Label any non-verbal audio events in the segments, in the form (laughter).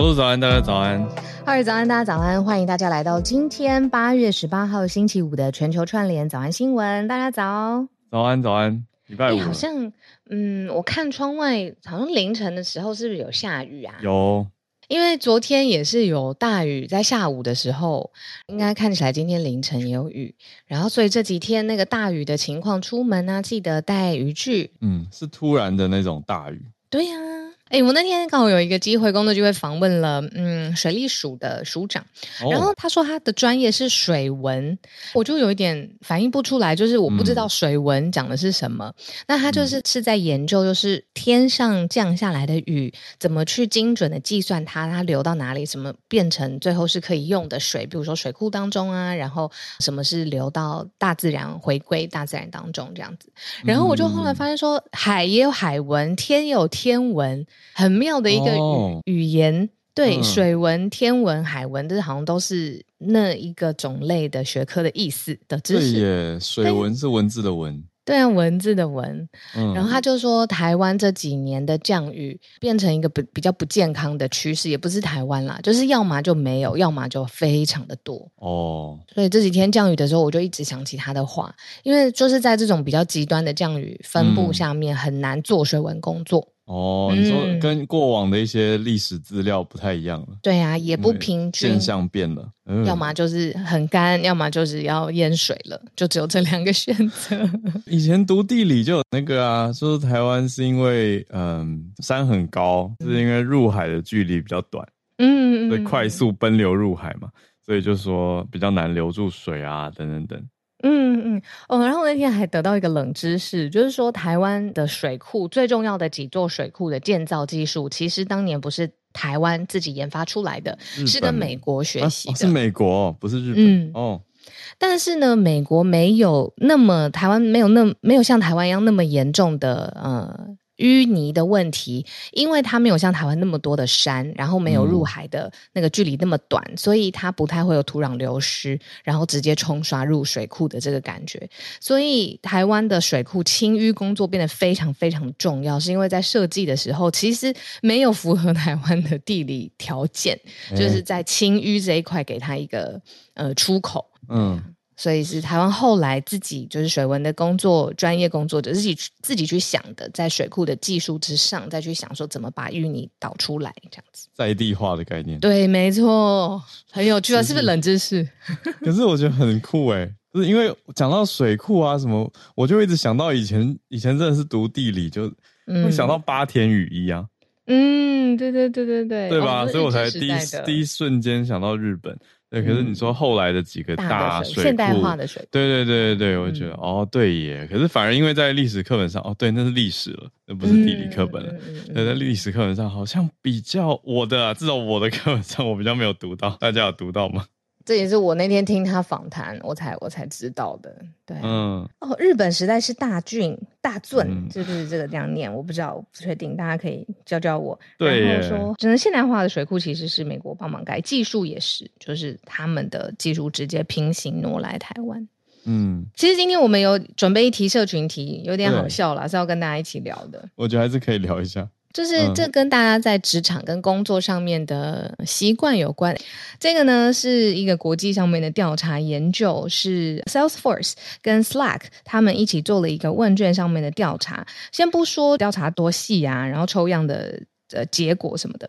小鹿早安，大家早安。二位早安，大家早安，欢迎大家来到今天八月十八号星期五的全球串联早安新闻。大家早，早安早安，礼拜五。好像，嗯，我看窗外，好像凌晨的时候是不是有下雨啊？有。因为昨天也是有大雨，在下午的时候，应该看起来今天凌晨也有雨，然后所以这几天那个大雨的情况，出门啊记得带雨具。嗯，是突然的那种大雨。对呀、啊。哎，我那天刚好有一个机会，工作机会访问了，嗯，水利署的署长，然后他说他的专业是水文，我就有一点反应不出来，就是我不知道水文讲的是什么。嗯、那他就是是在研究，就是天上降下来的雨，怎么去精准的计算它，它流到哪里，什么变成最后是可以用的水，比如说水库当中啊，然后什么是流到大自然，回归大自然当中这样子。然后我就后来发现说，海也有海文，天也有天文。很妙的一个语、哦、语言，对、嗯、水文、天文、海文，这好像都是那一个种类的学科的意思的知识。对耶，水文是文字的文。对啊，文字的文，嗯，然后他就说，台湾这几年的降雨变成一个不比较不健康的趋势，也不是台湾啦，就是要么就没有，要么就非常的多哦。所以这几天降雨的时候，我就一直想起他的话，因为就是在这种比较极端的降雨分布下面，很难做水文工作。哦，你说跟过往的一些历史资料不太一样了。嗯、对啊，也不平均，现象变了，嗯、要么就是很干，要么就是要淹水了，就只有这两个选择。(laughs) 以前读地理就有那个啊，说台湾是因为嗯山很高，是因为入海的距离比较短，嗯，所以快速奔流入海嘛，所以就说比较难留住水啊，等等等。嗯嗯哦，然后那天还得到一个冷知识，就是说台湾的水库最重要的几座水库的建造技术，其实当年不是台湾自己研发出来的，是跟美国学习的。是美国，不是日本。嗯、哦，但是呢，美国没有那么台湾没有那没有像台湾一样那么严重的呃。淤泥的问题，因为它没有像台湾那么多的山，然后没有入海的那个距离那么短，嗯、所以它不太会有土壤流失，然后直接冲刷入水库的这个感觉。所以台湾的水库清淤工作变得非常非常重要，是因为在设计的时候其实没有符合台湾的地理条件，欸、就是在清淤这一块给它一个呃出口。嗯。所以是台湾后来自己就是水文的工作专业工作者自己自己去想的，在水库的技术之上再去想说怎么把淤泥导出来这样子，在地化的概念。对，没错，很有趣啊，是，不是冷知识？(laughs) 可是我觉得很酷哎，就是因为讲到水库啊什么，我就一直想到以前以前真的是读地理就会想到八田雨衣啊。嗯，对对对对对，对吧？哦、所以我才第一第一瞬间想到日本。对，可是你说后来的几个大水库，现代化的水库，对对对对对，我觉得、嗯、哦，对耶。可是反而因为在历史课本上，哦，对，那是历史了，那不是地理课本了。嗯、在历史课本上好像比较我的、啊，至少我的课本上我比较没有读到，大家有读到吗？这也是我那天听他访谈，我才我才知道的。对，嗯，哦，日本时代是大俊大俊，是不是这个这样念？我不知道，我不确定，大家可以教教我。对，然后说，真的现代化的水库其实是美国帮忙盖，技术也是，就是他们的技术直接平行挪来台湾。嗯，其实今天我们有准备一题社群题，有点好笑啦，是要跟大家一起聊的。我觉得还是可以聊一下。就是这跟大家在职场跟工作上面的习惯有关。这个呢是一个国际上面的调查研究，是 Salesforce 跟 Slack 他们一起做了一个问卷上面的调查。先不说调查多细啊，然后抽样的的结果什么的。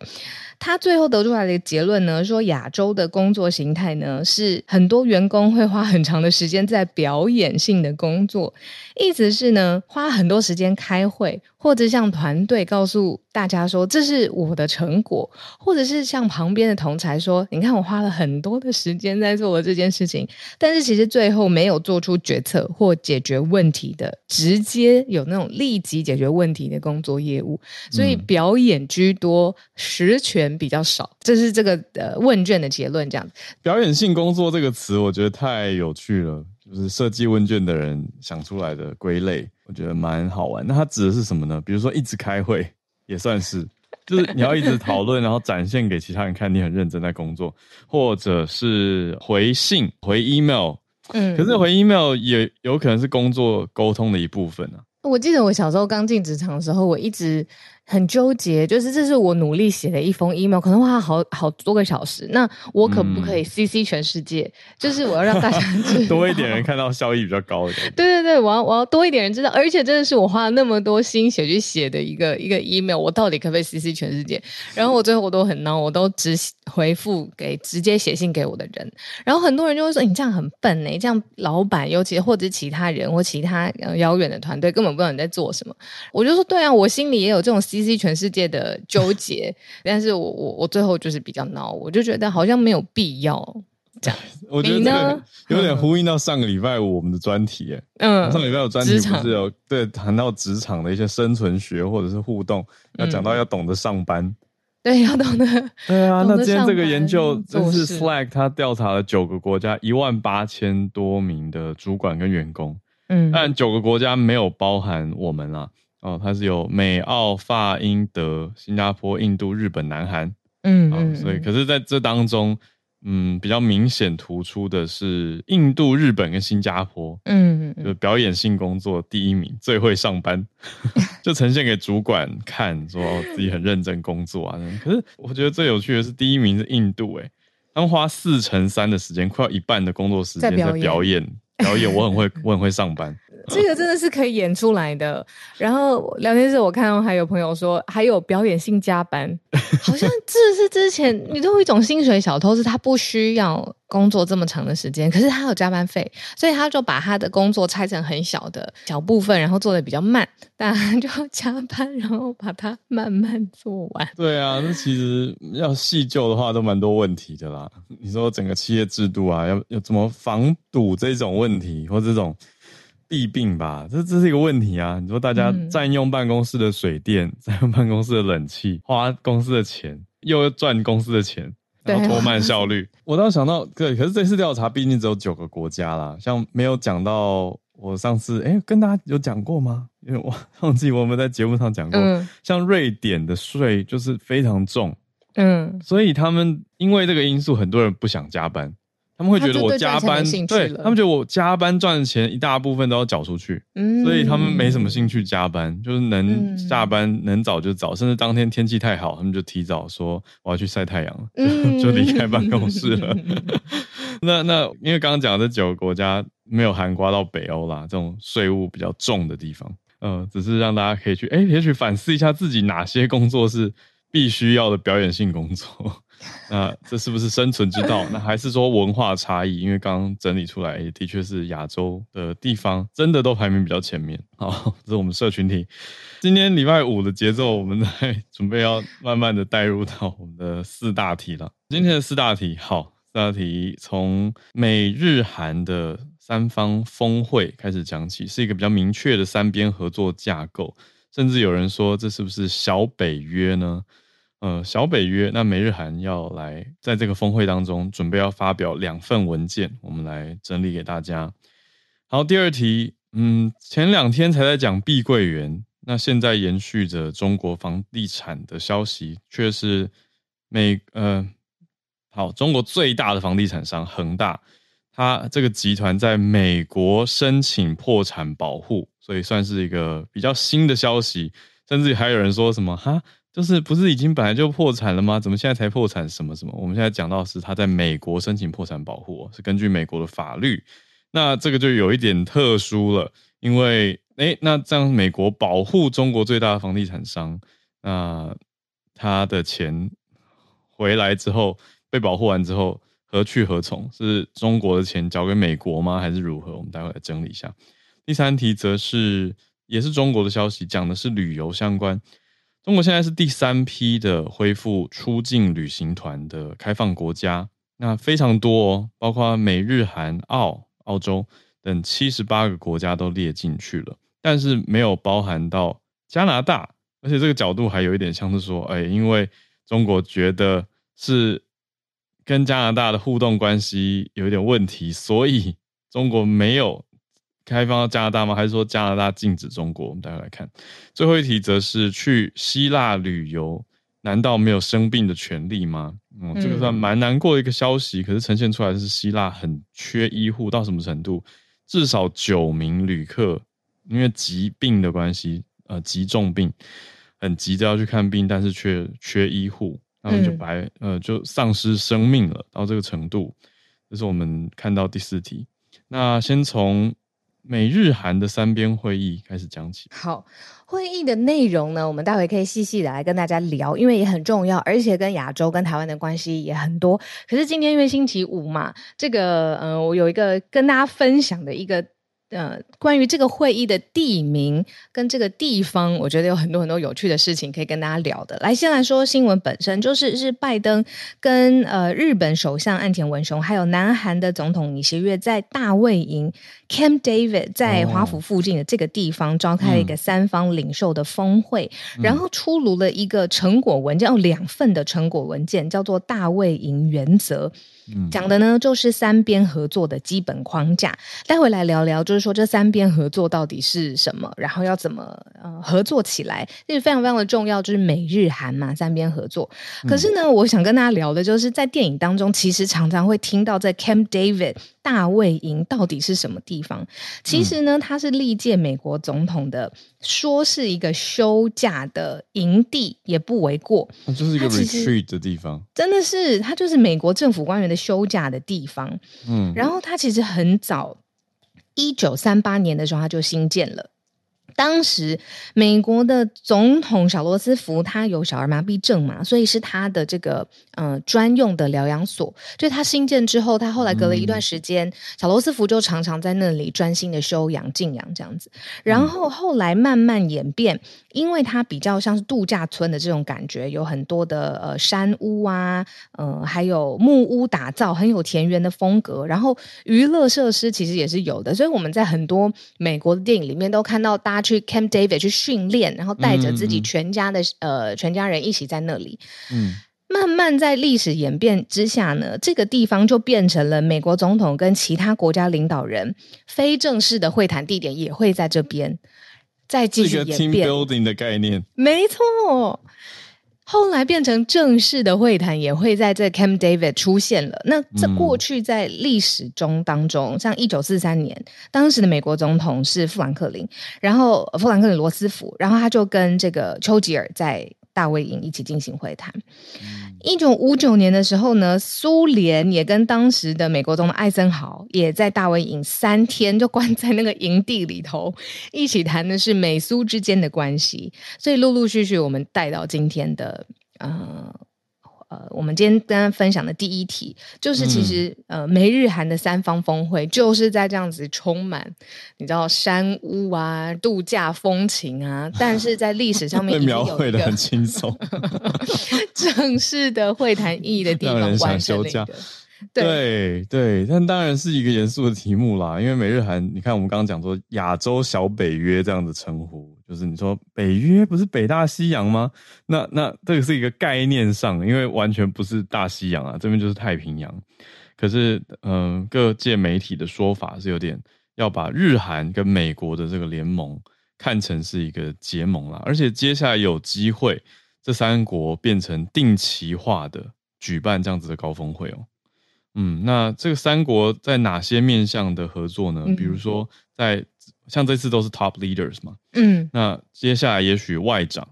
他最后得出来的结论呢，说亚洲的工作形态呢，是很多员工会花很长的时间在表演性的工作，意思是呢，花很多时间开会，或者向团队告诉大家说这是我的成果，或者是向旁边的同才说，你看我花了很多的时间在做了这件事情，但是其实最后没有做出决策或解决问题的，直接有那种立即解决问题的工作业务，所以表演居多，实权。比较少，这是这个呃问卷的结论。这样子，表演性工作这个词，我觉得太有趣了，就是设计问卷的人想出来的归类，我觉得蛮好玩。那它指的是什么呢？比如说一直开会，也算是，就是你要一直讨论，然后展现给其他人看你很认真在工作，或者是回信、回 email，嗯，可是回 email 也有可能是工作沟通的一部分啊。我记得我小时候刚进职场的时候，我一直很纠结，就是这是我努力写的一封 email，可能花好好多个小时。那我可不可以 CC 全世界？嗯、就是我要让大家 (laughs) 多一点人看到效益比较高一点。对对对，我要我要多一点人知道，而且真的是我花了那么多心血去写的一个一个 email，我到底可不可以 CC 全世界？然后我最后我都很恼，我都只回复给直接写信给我的人。然后很多人就会说：“你这样很笨呢，这样老板，尤其或者其他人或其他遥远的团队根本不知道你在做什么。”我就说：“对啊，我心里也有这种 CC 全世界的纠结，(laughs) 但是我我我最后就是比较闹，我就觉得好像没有必要这样。我觉得这个有点呼应到上个礼拜五我们的专题，嗯，上个礼拜五专题不是有对谈到职场的一些生存学或者是互动，要讲到要懂得上班。嗯”对，要懂得。(laughs) 对啊，那今天这个研究真是 Slack，他调查了九个国家一万八千多名的主管跟员工。嗯，但九个国家没有包含我们啦。哦，它是有美、澳、法、英、德、新加坡、印度、日本、南韩。嗯，嗯，所以可是在这当中。嗯，比较明显突出的是印度、日本跟新加坡，嗯，就表演性工作第一名，最会上班，(laughs) 就呈现给主管看，说自己很认真工作啊。可是我觉得最有趣的是第一名是印度，哎，他们花四乘三的时间，快要一半的工作时间在表演，表演我很会，我很会上班。这个真的是可以演出来的。然后聊天室我看到还有朋友说，还有表演性加班，(laughs) 好像这是之前你都有一种薪水小偷，是他不需要工作这么长的时间，可是他有加班费，所以他就把他的工作拆成很小的小部分，然后做的比较慢，但他就要加班，然后把它慢慢做完。对啊，那其实要细究的话，都蛮多问题的啦。你说整个企业制度啊，要要怎么防堵这种问题，或这种。弊病吧，这这是一个问题啊！你说大家占用办公室的水电，(laughs) 占、嗯、用办公室的冷气，花公司的钱，又要赚公司的钱，然后拖慢效率。(laughs) 我倒想到，对，可是这次调查毕竟只有九个国家啦，像没有讲到我上次，哎，跟大家有讲过吗？因为我忘记我们在节目上讲过，嗯、像瑞典的税就是非常重，嗯，所以他们因为这个因素，很多人不想加班。他们会觉得我加班，对，他们觉得我加班赚的钱一大部分都要缴出去，嗯，所以他们没什么兴趣加班，就是能下班、嗯、能早就早，甚至当天天气太好，他们就提早说我要去晒太阳，嗯、(laughs) 就离开办公室了。(laughs) 嗯、那那因为刚刚讲的这九个国家没有含刮到北欧啦，这种税务比较重的地方，嗯、呃，只是让大家可以去，哎，也许反思一下自己哪些工作是必须要的表演性工作。那这是不是生存之道？那还是说文化差异？因为刚刚整理出来，的确是亚洲的地方真的都排名比较前面。好，这是我们社群体。今天礼拜五的节奏，我们 (laughs) 在准备要慢慢的带入到我们的四大题了。今天的四大题，好，四大题从美日韩的三方峰会开始讲起，是一个比较明确的三边合作架构，甚至有人说这是不是小北约呢？呃，小北约，那美日韩要来在这个峰会当中准备要发表两份文件，我们来整理给大家。好，第二题，嗯，前两天才在讲碧桂园，那现在延续着中国房地产的消息，却是美呃，好，中国最大的房地产商恒大，它这个集团在美国申请破产保护，所以算是一个比较新的消息，甚至还有人说什么哈。就是不是已经本来就破产了吗？怎么现在才破产？什么什么？我们现在讲到是他在美国申请破产保护，是根据美国的法律。那这个就有一点特殊了，因为诶，那这样美国保护中国最大的房地产商，那他的钱回来之后被保护完之后何去何从？是中国的钱交给美国吗？还是如何？我们待会来整理一下。第三题则是也是中国的消息，讲的是旅游相关。中国现在是第三批的恢复出境旅行团的开放国家，那非常多哦，包括美日韩澳、澳洲等七十八个国家都列进去了，但是没有包含到加拿大，而且这个角度还有一点像是说，哎，因为中国觉得是跟加拿大的互动关系有一点问题，所以中国没有。开放到加拿大吗？还是说加拿大禁止中国？我们待会来看。最后一题则是去希腊旅游，难道没有生病的权利吗？嗯，这个算蛮难过的一个消息。可是呈现出来的是希腊很缺医护到什么程度？至少九名旅客因为疾病的关系，呃，急重病，很急着要去看病，但是却缺医护，然后就白、嗯、呃就丧失生命了，到这个程度，这是我们看到第四题。那先从美日韩的三边会议开始讲起。好，会议的内容呢，我们待会可以细细的来跟大家聊，因为也很重要，而且跟亚洲跟台湾的关系也很多。可是今天因为星期五嘛，这个呃，我有一个跟大家分享的一个。呃，关于这个会议的地名跟这个地方，我觉得有很多很多有趣的事情可以跟大家聊的。来，先来说新闻本身，就是是拜登跟呃日本首相岸田文雄，还有南韩的总统尹锡悦在大卫营 Camp David 在华府附近的这个地方召开了一个三方领袖的峰会，嗯、然后出炉了一个成果文件，哦两份的成果文件，叫做大卫营原则。讲的呢，就是三边合作的基本框架。待会来聊聊，就是说这三边合作到底是什么，然后要怎么呃合作起来，这是非常非常的重要。就是美日韩嘛，三边合作。可是呢，我想跟大家聊的，就是在电影当中，其实常常会听到在 Camp David 大卫营到底是什么地方。其实呢，它是历届美国总统的，说是一个休假的营地，也不为过。就是一个 retreat 的地方，真的是，它就是美国政府官员的休假的地方，嗯，然后他其实很早，一九三八年的时候他就新建了。当时美国的总统小罗斯福他有小儿麻痹症嘛，所以是他的这个呃专用的疗养所。就他新建之后，他后来隔了一段时间，嗯、小罗斯福就常常在那里专心的休养静养这样子。然后后来慢慢演变。因为它比较像是度假村的这种感觉，有很多的呃山屋啊，呃还有木屋打造，很有田园的风格。然后娱乐设施其实也是有的，所以我们在很多美国的电影里面都看到大家去 Camp David 去训练，然后带着自己全家的、嗯、呃全家人一起在那里。嗯，慢慢在历史演变之下呢，这个地方就变成了美国总统跟其他国家领导人非正式的会谈地点，也会在这边。再继续演变，team building 的概念，没错。后来变成正式的会谈，也会在这 Camp David 出现了。那这过去在历史中当中，嗯、像一九四三年，当时的美国总统是富兰克林，然后富兰克林罗斯福，然后他就跟这个丘吉尔在。大卫营一起进行会谈。一九五九年的时候呢，苏联也跟当时的美国总统艾森豪也在大卫营三天就关在那个营地里头，一起谈的是美苏之间的关系。所以陆陆续续我们带到今天的呃。呃，我们今天跟大家分享的第一题，就是其实、嗯、呃，美日韩的三方峰会就是在这样子充满，你知道山屋啊、度假风情啊，(laughs) 但是在历史上面已经有一个描绘的很轻松，正式的会谈意义的地方，(laughs) 让人想休假。对对，对，但当然是一个严肃的题目啦，因为美日韩，你看我们刚刚讲说亚洲小北约这样的称呼。就是你说北约不是北大西洋吗？那那这个是一个概念上，因为完全不是大西洋啊，这边就是太平洋。可是，嗯、呃，各界媒体的说法是有点要把日韩跟美国的这个联盟看成是一个结盟啦，而且接下来有机会这三国变成定期化的举办这样子的高峰会哦。嗯，那这个三国在哪些面向的合作呢？比如说在。像这次都是 top leaders 嘛，嗯，那接下来也许外长，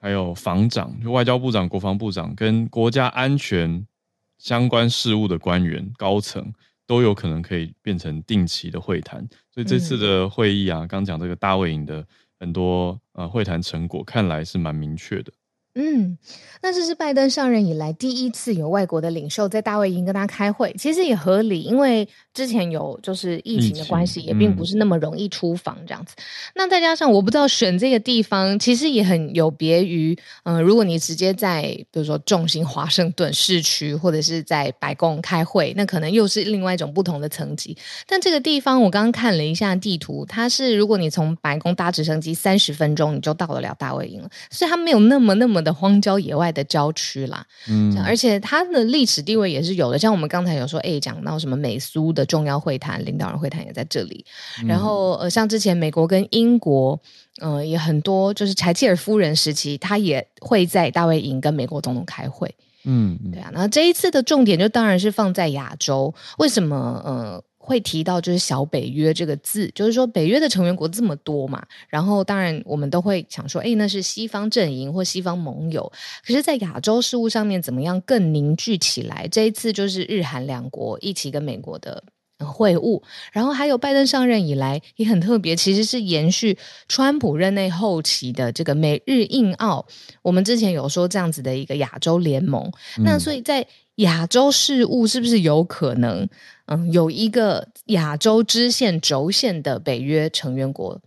还有防长，就外交部长、国防部长跟国家安全相关事务的官员高层都有可能可以变成定期的会谈，所以这次的会议啊，刚讲这个大卫营的很多呃会谈成果，看来是蛮明确的。嗯，那这是拜登上任以来第一次有外国的领袖在大卫营跟他开会，其实也合理，因为之前有就是疫情的关系，也并不是那么容易出访这样子。嗯、那再加上我不知道选这个地方，其实也很有别于，嗯、呃，如果你直接在比如说重心华盛顿市区或者是在白宫开会，那可能又是另外一种不同的层级。但这个地方我刚刚看了一下地图，它是如果你从白宫搭直升机三十分钟你就到得了大卫营了，所以它没有那么那么。的荒郊野外的郊区啦，嗯，而且它的历史地位也是有的，像我们刚才有说，哎，讲到什么美苏的重要会谈，领导人会谈也在这里，嗯、然后呃，像之前美国跟英国，呃，也很多，就是柴契尔夫人时期，她也会在大卫营跟美国总统开会，嗯，对啊，那这一次的重点就当然是放在亚洲，为什么？呃。会提到就是小北约这个字，就是说北约的成员国这么多嘛，然后当然我们都会想说，哎，那是西方阵营或西方盟友。可是，在亚洲事务上面，怎么样更凝聚起来？这一次就是日韩两国一起跟美国的会晤，然后还有拜登上任以来也很特别，其实是延续川普任内后期的这个美日印澳。我们之前有说这样子的一个亚洲联盟，嗯、那所以在亚洲事务是不是有可能？嗯，有一个亚洲支线轴线的北约成员国，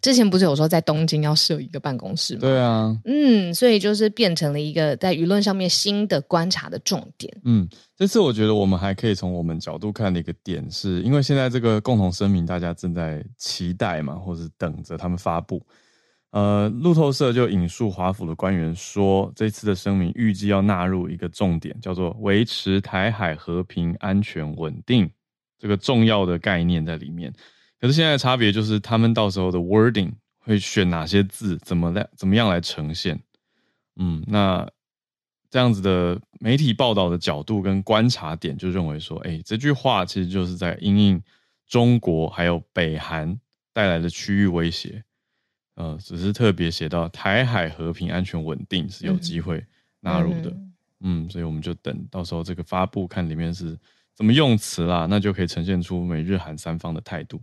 之前不是有说在东京要设一个办公室吗？对啊，嗯，所以就是变成了一个在舆论上面新的观察的重点。嗯，这次我觉得我们还可以从我们角度看的一个点是，是因为现在这个共同声明大家正在期待嘛，或是等着他们发布。呃，路透社就引述华府的官员说，这次的声明预计要纳入一个重点，叫做维持台海和平、安全、稳定这个重要的概念在里面。可是现在差别就是，他们到时候的 wording 会选哪些字，怎么来怎么样来呈现。嗯，那这样子的媒体报道的角度跟观察点就认为说，哎，这句话其实就是在因应中国还有北韩带来的区域威胁。呃，只是特别写到台海和平、安全、稳定是有机会纳入的，嗯，嗯，所以我们就等到时候这个发布，看里面是怎么用词啦，那就可以呈现出美日韩三方的态度。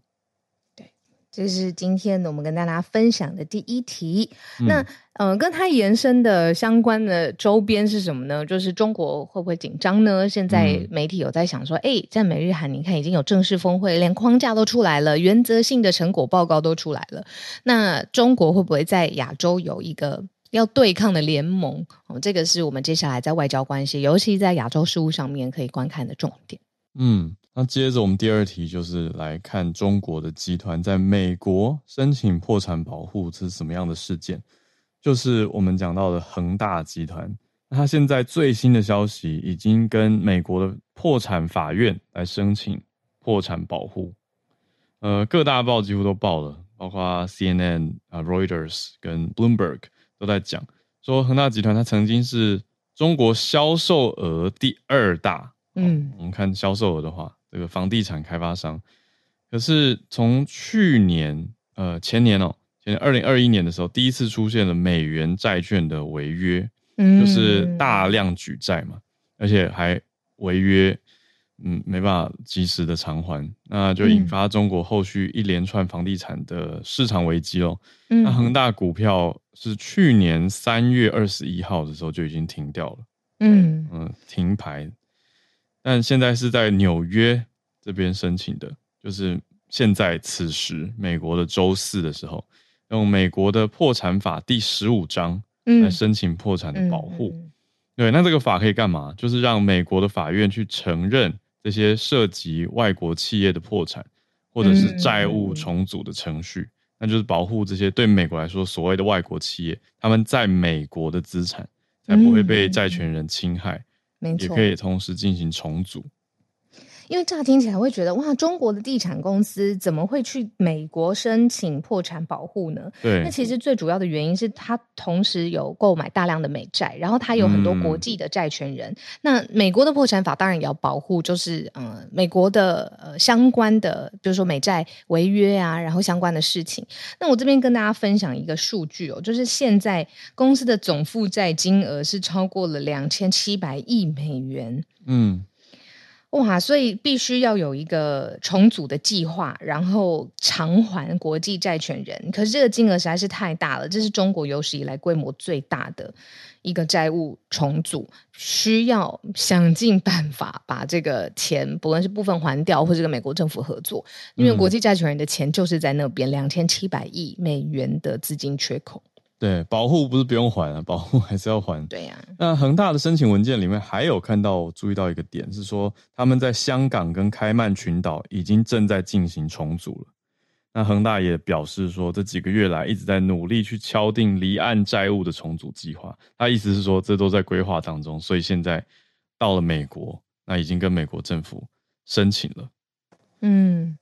这是今天我们跟大家分享的第一题。嗯、那呃，跟它延伸的相关的周边是什么呢？就是中国会不会紧张呢？现在媒体有在想说，哎、嗯，在美日韩，你看已经有正式峰会，连框架都出来了，原则性的成果报告都出来了。那中国会不会在亚洲有一个要对抗的联盟？哦，这个是我们接下来在外交关系，尤其在亚洲事务上面可以观看的重点。嗯。那接着我们第二题就是来看中国的集团在美国申请破产保护，是什么样的事件？就是我们讲到的恒大集团，那它现在最新的消息已经跟美国的破产法院来申请破产保护。呃，各大报几乎都报了，包括 CNN 啊、Reuters 跟 Bloomberg 都在讲，说恒大集团它曾经是中国销售额第二大。嗯，我们看销售额的话。这个房地产开发商，可是从去年呃前年哦，前年二零二一年的时候，第一次出现了美元债券的违约，嗯，就是大量举债嘛，而且还违约，嗯，没办法及时的偿还，那就引发中国后续一连串房地产的市场危机哦。嗯，那恒大股票是去年三月二十一号的时候就已经停掉了，嗯。嗯，停牌。但现在是在纽约这边申请的，就是现在此时美国的周四的时候，用美国的破产法第十五章来申请破产的保护。嗯、对，那这个法可以干嘛？就是让美国的法院去承认这些涉及外国企业的破产或者是债务重组的程序，那就是保护这些对美国来说所谓的外国企业，他们在美国的资产才不会被债权人侵害。没错，也可以同时进行重组。因为乍听起来会觉得哇，中国的地产公司怎么会去美国申请破产保护呢？对，那其实最主要的原因是它同时有购买大量的美债，然后它有很多国际的债权人。嗯、那美国的破产法当然也要保护，就是呃美国的呃相关的，比如说美债违约啊，然后相关的事情。那我这边跟大家分享一个数据哦，就是现在公司的总负债金额是超过了两千七百亿美元。嗯。哇，所以必须要有一个重组的计划，然后偿还国际债权人。可是这个金额实在是太大了，这是中国有史以来规模最大的一个债务重组，需要想尽办法把这个钱，不论是部分还掉，或者跟美国政府合作，因为国际债权人的钱就是在那边，两千七百亿美元的资金缺口。对，保护不是不用还啊，保护 (laughs) 还是要还。对呀、啊。那恒大的申请文件里面还有看到，注意到一个点是说，他们在香港跟开曼群岛已经正在进行重组了。那恒大也表示说，这几个月来一直在努力去敲定离岸债务的重组计划。他意思是说，这都在规划当中，所以现在到了美国，那已经跟美国政府申请了。嗯。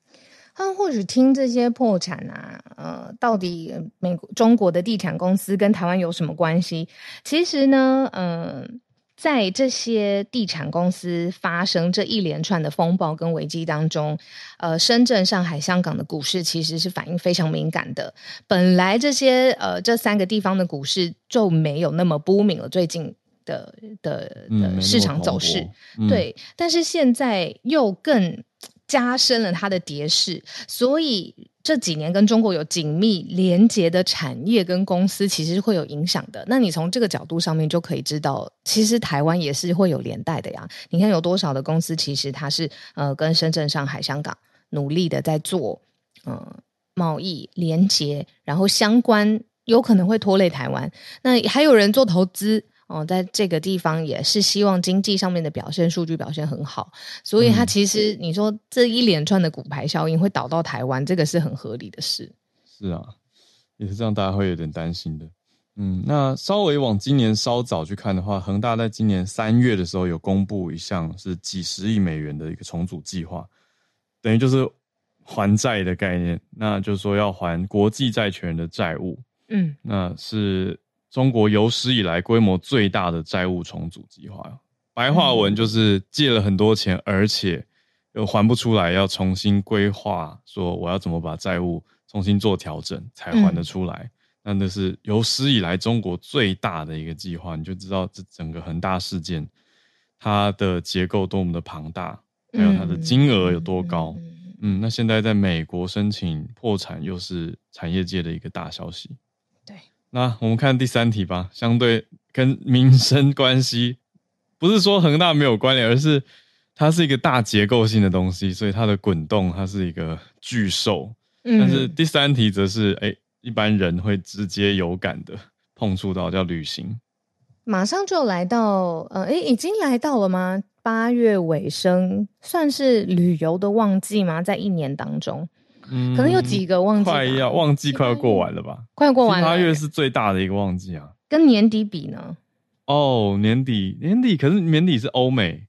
他们或许听这些破产啊，呃，到底美国中国的地产公司跟台湾有什么关系？其实呢，嗯、呃，在这些地产公司发生这一连串的风暴跟危机当中，呃，深圳、上海、香港的股市其实是反应非常敏感的。本来这些呃这三个地方的股市就没有那么 booming 了，最近的的的市场走势，嗯、对，但是现在又更加深了它的跌势，所以。这几年跟中国有紧密连接的产业跟公司，其实是会有影响的。那你从这个角度上面就可以知道，其实台湾也是会有连带的呀。你看有多少的公司，其实它是呃跟深圳、上海、香港努力的在做呃贸易连接，然后相关有可能会拖累台湾。那还有人做投资。哦，在这个地方也是希望经济上面的表现数据表现很好，所以它其实你说这一连串的骨牌效应会导到台湾，这个是很合理的事。是啊，也是这样，大家会有点担心的。嗯，那稍微往今年稍早去看的话，恒大在今年三月的时候有公布一项是几十亿美元的一个重组计划，等于就是还债的概念，那就是说要还国际债权人的债务。嗯，那是。中国有史以来规模最大的债务重组计划，白话文就是借了很多钱，而且又还不出来，要重新规划，说我要怎么把债务重新做调整才还得出来。那那是有史以来中国最大的一个计划，你就知道这整个恒大事件它的结构多么的庞大，还有它的金额有多高。嗯，那现在在美国申请破产，又是产业界的一个大消息。那我们看第三题吧，相对跟民生关系，不是说恒大没有关联，而是它是一个大结构性的东西，所以它的滚动，它是一个巨兽。嗯，但是第三题则是，哎，一般人会直接有感的碰触到，叫旅行。马上就来到，呃，哎，已经来到了吗？八月尾声，算是旅游的旺季吗？在一年当中。可能有几个旺季，快要旺季快要过完了吧？快要过完了，八月是最大的一个旺季啊。跟年底比呢？哦，年底年底，可是年底是欧美，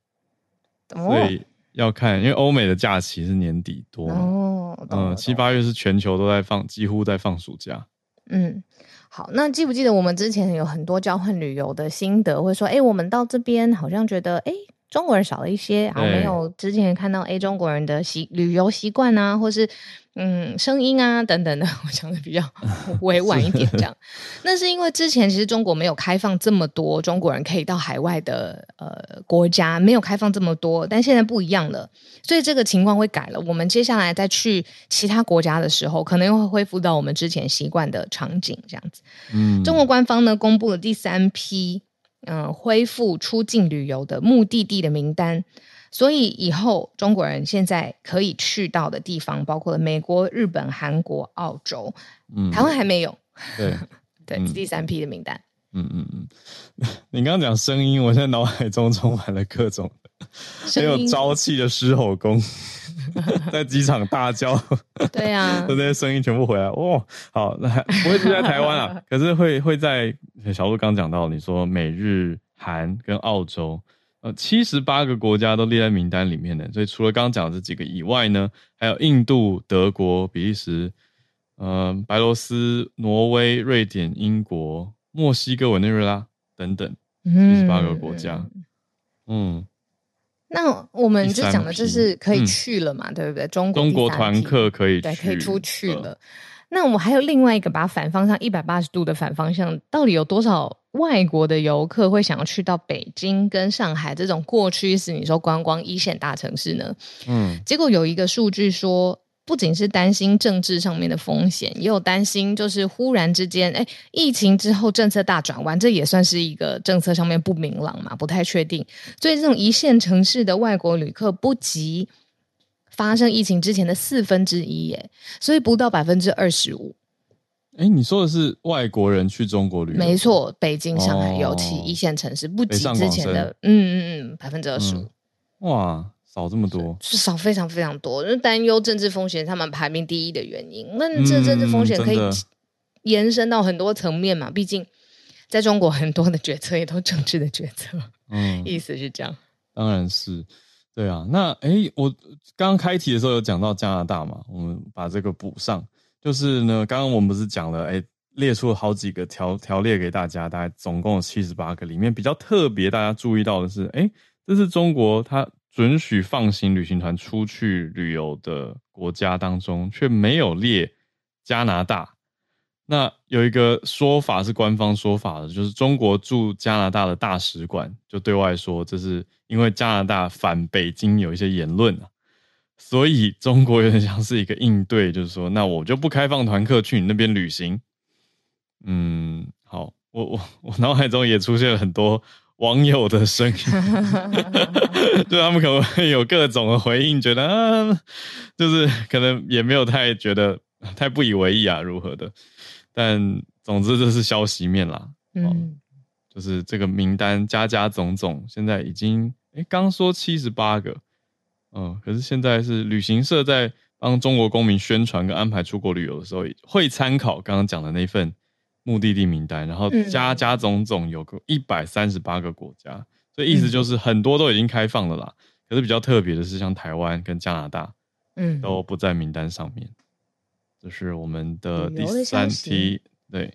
所以要看，因为欧美的假期是年底多哦。嗯，七八月是全球都在放，几乎在放暑假。嗯，好，那记不记得我们之前有很多交换旅游的心得，会说，哎，我们到这边好像觉得，哎。中国人少了一些，然后没有之前看到 A 中国人的习旅游习惯啊，或是嗯声音啊等等的，(laughs) 我讲的比较 (laughs) 委婉一点，这样。(laughs) 那是因为之前其实中国没有开放这么多中国人可以到海外的呃国家，没有开放这么多，但现在不一样了，所以这个情况会改了。我们接下来再去其他国家的时候，可能又会恢复到我们之前习惯的场景，这样子。嗯，中国官方呢公布了第三批。嗯，恢复出境旅游的目的地的名单，所以以后中国人现在可以去到的地方，包括了美国、日本、韩国、澳洲，嗯，台湾还没有。对对，嗯、第三批的名单。嗯嗯嗯，(laughs) 你刚刚讲声音，我现在脑海中充满了各种 (laughs) 很有朝气的狮吼功。(laughs) 在机场大叫，对呀、啊，(laughs) 那些声音全部回来，哇，好，那还不会是在台湾啊，可是会会在小鹿刚讲到，你说美日韩跟澳洲，呃，七十八个国家都列在名单里面的，所以除了刚刚讲的这几个以外呢，还有印度、德国、比利时、呃，白罗斯、挪威、瑞典、英国、墨西哥、委内瑞拉等等，七十八个国家，嗯。嗯那我们就讲的就是可以去了嘛，嗯、对不对？中国中国团客可以去，对，可以出去了。呃、那我们还有另外一个，把反方向一百八十度的反方向，到底有多少外国的游客会想要去到北京跟上海这种过去是你说观光一线大城市呢？嗯，结果有一个数据说。不仅是担心政治上面的风险，也有担心就是忽然之间，哎，疫情之后政策大转弯，这也算是一个政策上面不明朗嘛，不太确定。所以这种一线城市的外国旅客不及发生疫情之前的四分之一，耶，所以不到百分之二十五。哎，你说的是外国人去中国旅游？没错，北京、上海尤其一线城市不及之前的，嗯嗯嗯，百分之二十五。哇！少这么多，是少非常非常多，就担忧政治风险，他们排名第一的原因。那这政治风险可以延伸到很多层面嘛？毕竟在中国，很多的决策也都政治的决策。嗯，(laughs) 意思是这样。当然是，对啊。那诶，我刚刚开题的时候有讲到加拿大嘛？我们把这个补上。就是呢，刚刚我们不是讲了，诶，列出了好几个条条列给大家，大概总共有七十八个，里面比较特别，大家注意到的是，哎，这是中国它准许放行旅行团出去旅游的国家当中，却没有列加拿大。那有一个说法是官方说法的，就是中国驻加拿大的大使馆就对外说，这是因为加拿大反北京有一些言论啊，所以中国有点像是一个应对，就是说，那我就不开放团客去你那边旅行。嗯，好，我我我脑海中也出现了很多网友的声音，(laughs) 就他们可能会有各种的回应，觉得啊，就是可能也没有太觉得太不以为意啊，如何的。但总之这是消息面啦，嗯，就是这个名单加加总总，现在已经哎，刚说七十八个，嗯，可是现在是旅行社在帮中国公民宣传跟安排出国旅游的时候，会参考刚刚讲的那份。目的地名单，然后加加总总有个一百三十八个国家，嗯，所以意思就是很多都已经开放了啦。可是比较特别的是，像台湾跟加拿大，嗯，都不在名单上面。这是我们的第三题，对。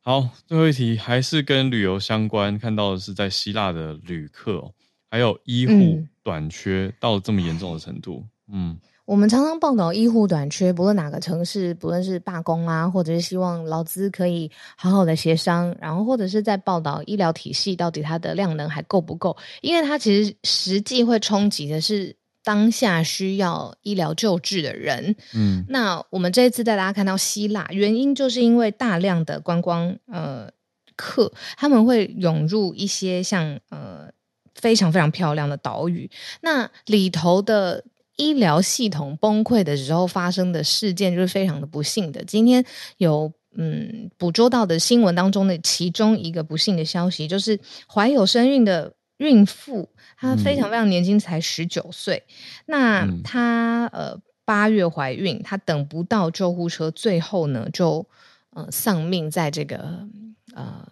好，最后一题还是跟旅游相关，看到的是在希腊的旅客，还有医护短缺到了这么严重的程度，嗯。我们常常报道医护短缺，不论哪个城市，不论是罢工啊，或者是希望劳资可以好好的协商，然后或者是在报道医疗体系到底它的量能还够不够，因为它其实实际会冲击的是当下需要医疗救治的人。嗯，那我们这一次带大家看到希腊，原因就是因为大量的观光呃客他们会涌入一些像呃非常非常漂亮的岛屿，那里头的。医疗系统崩溃的时候发生的事件就是非常的不幸的。今天有嗯捕捉到的新闻当中的其中一个不幸的消息，就是怀有身孕的孕妇，她非常非常年轻，才十九岁。那她呃八月怀孕，她等不到救护车，最后呢就呃丧命在这个呃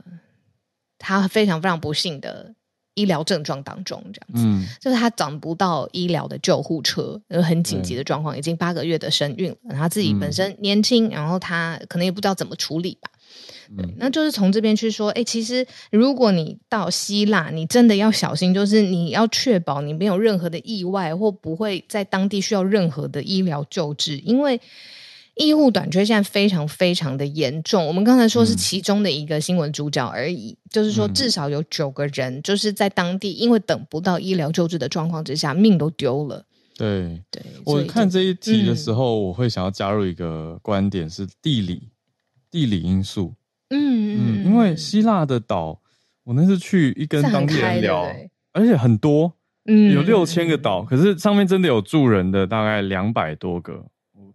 她非常非常不幸的。医疗症状当中，这样子，嗯，就是他找不到医疗的救护车，有很紧急的状况，已经八个月的身孕了，他自己本身年轻，然后他可能也不知道怎么处理吧，对，那就是从这边去说，哎，其实如果你到希腊，你真的要小心，就是你要确保你没有任何的意外，或不会在当地需要任何的医疗救治，因为。医护短缺现在非常非常的严重。我们刚才说是其中的一个新闻主角而已，嗯、就是说至少有九个人就是在当地因为等不到医疗救治的状况之下，命都丢了。对对，我看这一题的时候，我会想要加入一个观点是地理、嗯、地理因素。嗯嗯，因为希腊的岛，我那次去一跟当地人聊，而且很多，嗯，有六千个岛，可是上面真的有住人的大概两百多个。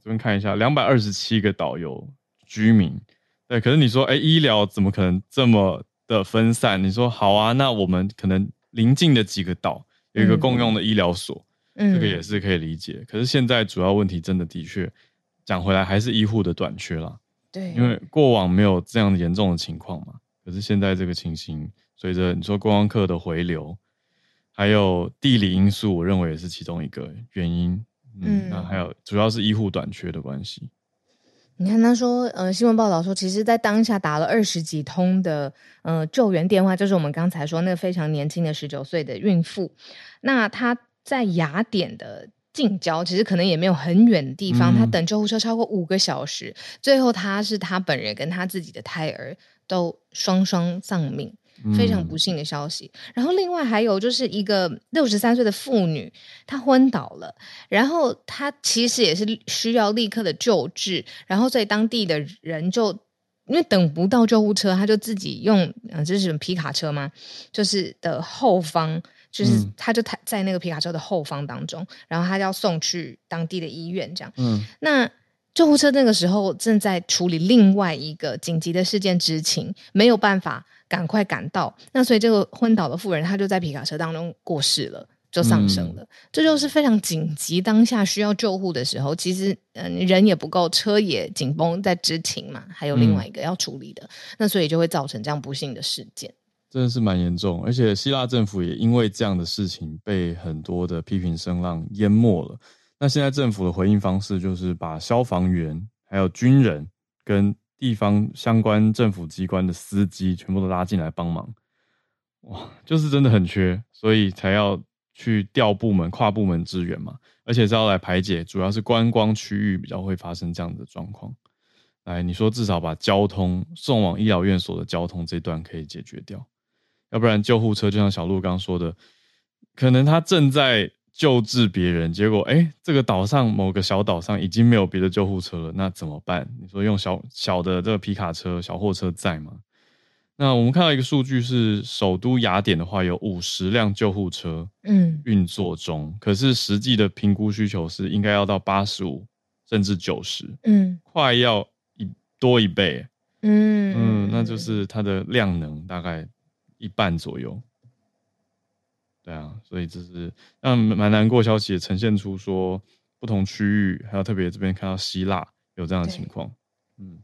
这边看一下，两百二十七个导游居民，对。可是你说，哎，医疗怎么可能这么的分散？你说好啊，那我们可能邻近的几个岛有一个共用的医疗所，嗯，这个也是可以理解。嗯。可是现在主要问题真的的确讲回来还是医护的短缺啦。对，因为过往没有这样严重的情况嘛。可是现在这个情形，随着你说观光客的回流，还有地理因素，我认为也是其中一个原因。嗯，那还有主要是医护短缺的关系。你看他说，呃，新闻报道说，其实，在当下打了二十几通的呃救援电话，就是我们刚才说那个非常年轻的十九岁的孕妇。那她在雅典的近郊，其实可能也没有很远的地方，她等救护车超过五个小时，嗯、最后她是她本人跟她自己的胎儿都双双丧命。非常不幸的消息。然后另外还有就是一个六十三岁的妇女，她昏倒了，然后她其实也是需要立刻的救治，然后所以当地的人就因为等不到救护车，他就自己用嗯，这是什么皮卡车吗？就是的后方，就是他就在那个皮卡车的后方当中，然后他要送去当地的医院，这样。嗯，那救护车那个时候正在处理另外一个紧急的事件执勤，没有办法。赶快赶到，那所以这个昏倒的妇人，她就在皮卡车当中过世了，就丧生了。嗯、这就是非常紧急，当下需要救护的时候，其实嗯、呃、人也不够，车也紧绷在执勤嘛，还有另外一个要处理的，嗯、那所以就会造成这样不幸的事件。真的是蛮严重，而且希腊政府也因为这样的事情被很多的批评声浪淹没了。那现在政府的回应方式就是把消防员、还有军人跟地方相关政府机关的司机全部都拉进来帮忙。哇，就是真的很缺，所以才要去调部门、跨部门支援嘛，而且是要来排解，主要是观光区域比较会发生这样的状况。来，你说至少把交通送往医疗院所的交通这段可以解决掉，要不然救护车就像小鹿刚刚说的，可能他正在救治别人，结果哎，这个岛上某个小岛上已经没有别的救护车了，那怎么办？你说用小小的这个皮卡车、小货车载吗？那我们看到一个数据是，首都雅典的话有五十辆救护车，嗯，运作中。嗯、可是实际的评估需求是应该要到八十五甚至九十，嗯，快要一多一倍，嗯嗯，那就是它的量能大概一半左右。对啊，所以这是让蛮难过消息也呈现出说，不同区域还有特别这边看到希腊有这样的情况，嗯。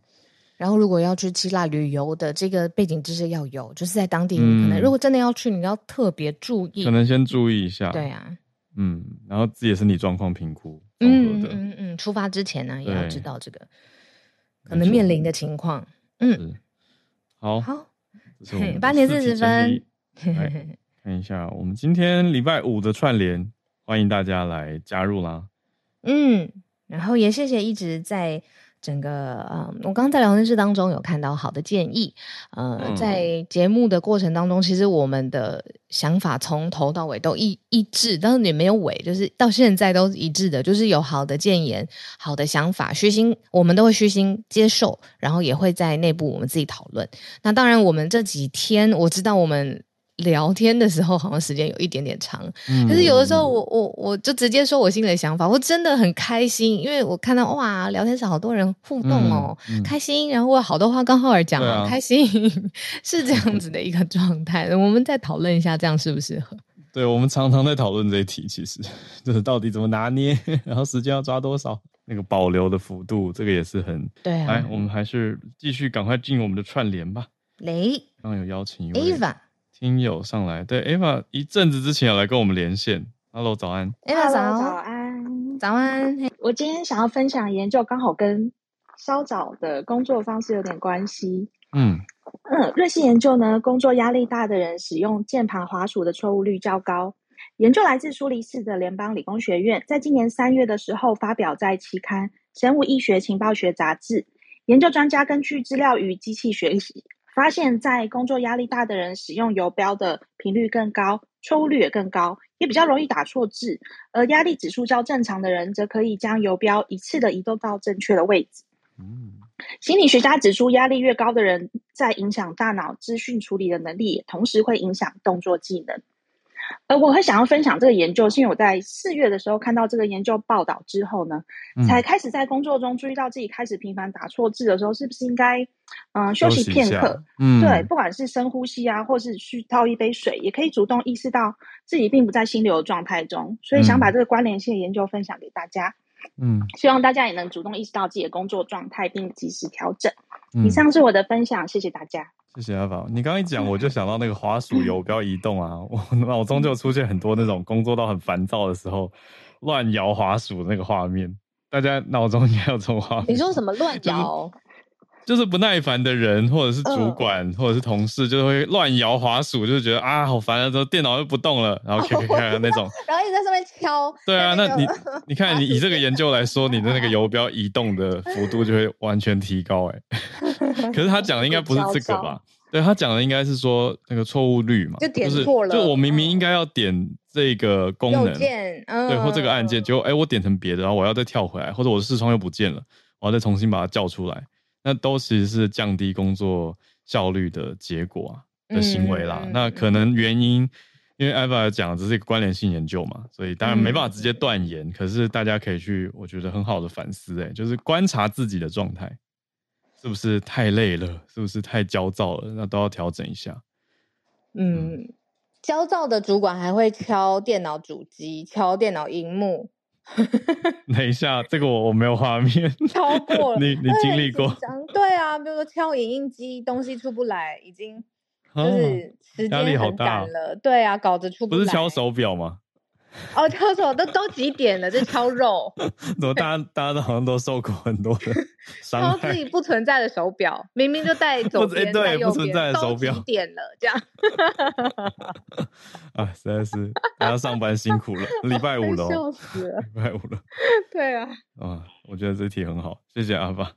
然后，如果要去希腊旅游的这个背景知识要有，就是在当地，可能如果真的要去，你要特别注意，可能先注意一下。对啊，嗯，然后自己的身体状况评估，嗯嗯嗯，出发之前呢，也要知道这个可能面临的情况。嗯，好，好，八点四十分，(laughs) 看一下我们今天礼拜五的串联，欢迎大家来加入啦。嗯，然后也谢谢一直在。整个呃，我刚刚在聊天室当中有看到好的建议，呃，嗯、在节目的过程当中，其实我们的想法从头到尾都一一致，但是也没有尾，就是到现在都一致的，就是有好的建言、好的想法，虚心我们都会虚心接受，然后也会在内部我们自己讨论。那当然，我们这几天我知道我们。聊天的时候好像时间有一点点长，嗯、可是有的时候我我我就直接说我心里的想法，我真的很开心，因为我看到哇，聊天室好多人互动哦，嗯嗯、开心，然后好多话跟浩尔讲啊，开心 (laughs) 是这样子的 (laughs) 一个状态。我们再讨论一下，这样适不适合？对，我们常常在讨论这一题，其实 (laughs) 就是到底怎么拿捏，然后时间要抓多少，那个保留的幅度，这个也是很对啊。来，我们还是继续赶快进我们的串联吧。雷，刚刚有邀请一位 Ava。听友上来，对，Ava 一阵子之前有来跟我们连线。Hello，早安。Ava 早，早安，早安。我今天想要分享研究，刚好跟稍早的工作方式有点关系。嗯嗯，瑞信研究呢，工作压力大的人使用键盘滑鼠的错误率较高。研究来自苏黎世的联邦理工学院，在今年三月的时候发表在期刊《生物医学情报学杂志》。研究专家根据资料与机器学习。发现，在工作压力大的人使用游标的频率更高，错误率也更高，也比较容易打错字。而压力指数较正常的人，则可以将游标一次的移动到正确的位置。嗯，心理学家指出，压力越高的人，在影响大脑资讯处理的能力，同时会影响动作技能。而我会想要分享这个研究，是因为我在四月的时候看到这个研究报道之后呢，嗯、才开始在工作中注意到自己开始频繁打错字的时候，是不是应该嗯、呃、休息片刻？嗯，对，不管是深呼吸啊，或是去倒一杯水，也可以主动意识到自己并不在心流的状态中。所以想把这个关联性的研究分享给大家。嗯，希望大家也能主动意识到自己的工作状态，并及时调整。嗯、以上是我的分享，谢谢大家。谢谢阿宝，你刚刚一讲，我就 (laughs) 想到那个滑鼠游标移动啊，我脑中就出现很多那种工作到很烦躁的时候乱摇滑鼠的那个画面。大家脑中应该有这种画面。你说什么乱摇？就是不耐烦的人，或者是主管，呃、或者是同事，就会乱摇滑鼠，就是觉得啊好烦啊，之后电脑又不动了，然后咔咔咔那种，然后一直在上面敲。(laughs) 对啊，那，你你看，你以这个研究来说，你的那个游标移动的幅度就会完全提高哎。(laughs) 可是他讲的应该不是这个吧？对，他讲的应该是说那个错误率嘛，就点错了。就我明明应该要点这个功能，嗯、对，或这个按键，结果哎我点成别的，然后我要再跳回来，或者我的视窗又不见了，我要再重新把它叫出来。那都其实是降低工作效率的结果啊的行为啦。嗯、那可能原因，因为 Eva 讲的这是一个关联性研究嘛，所以当然没办法直接断言。嗯、可是大家可以去，我觉得很好的反思、欸，哎，就是观察自己的状态，是不是太累了，是不是太焦躁了，那都要调整一下。嗯，嗯焦躁的主管还会敲电脑主机，敲电脑荧幕。(laughs) 等一下，这个我我没有画面，(laughs) 超过了，你你经历过？对啊，比如说敲影印机，东西出不来，已经就是时间很赶了。压力好大。对啊，稿子出不来。不是敲手表吗？哦，敲手都都几点了？这敲肉？(laughs) 怎么大家大家都好像都受过很多的伤害？敲自己不存在的手表，明明就戴 (laughs) 左边，戴右边，不存在的手表，几点了？这样。(laughs) 啊，实在是大家上班辛苦了，礼拜五了，笑死了，礼拜五了。对啊。啊，我觉得这题很好，谢谢阿爸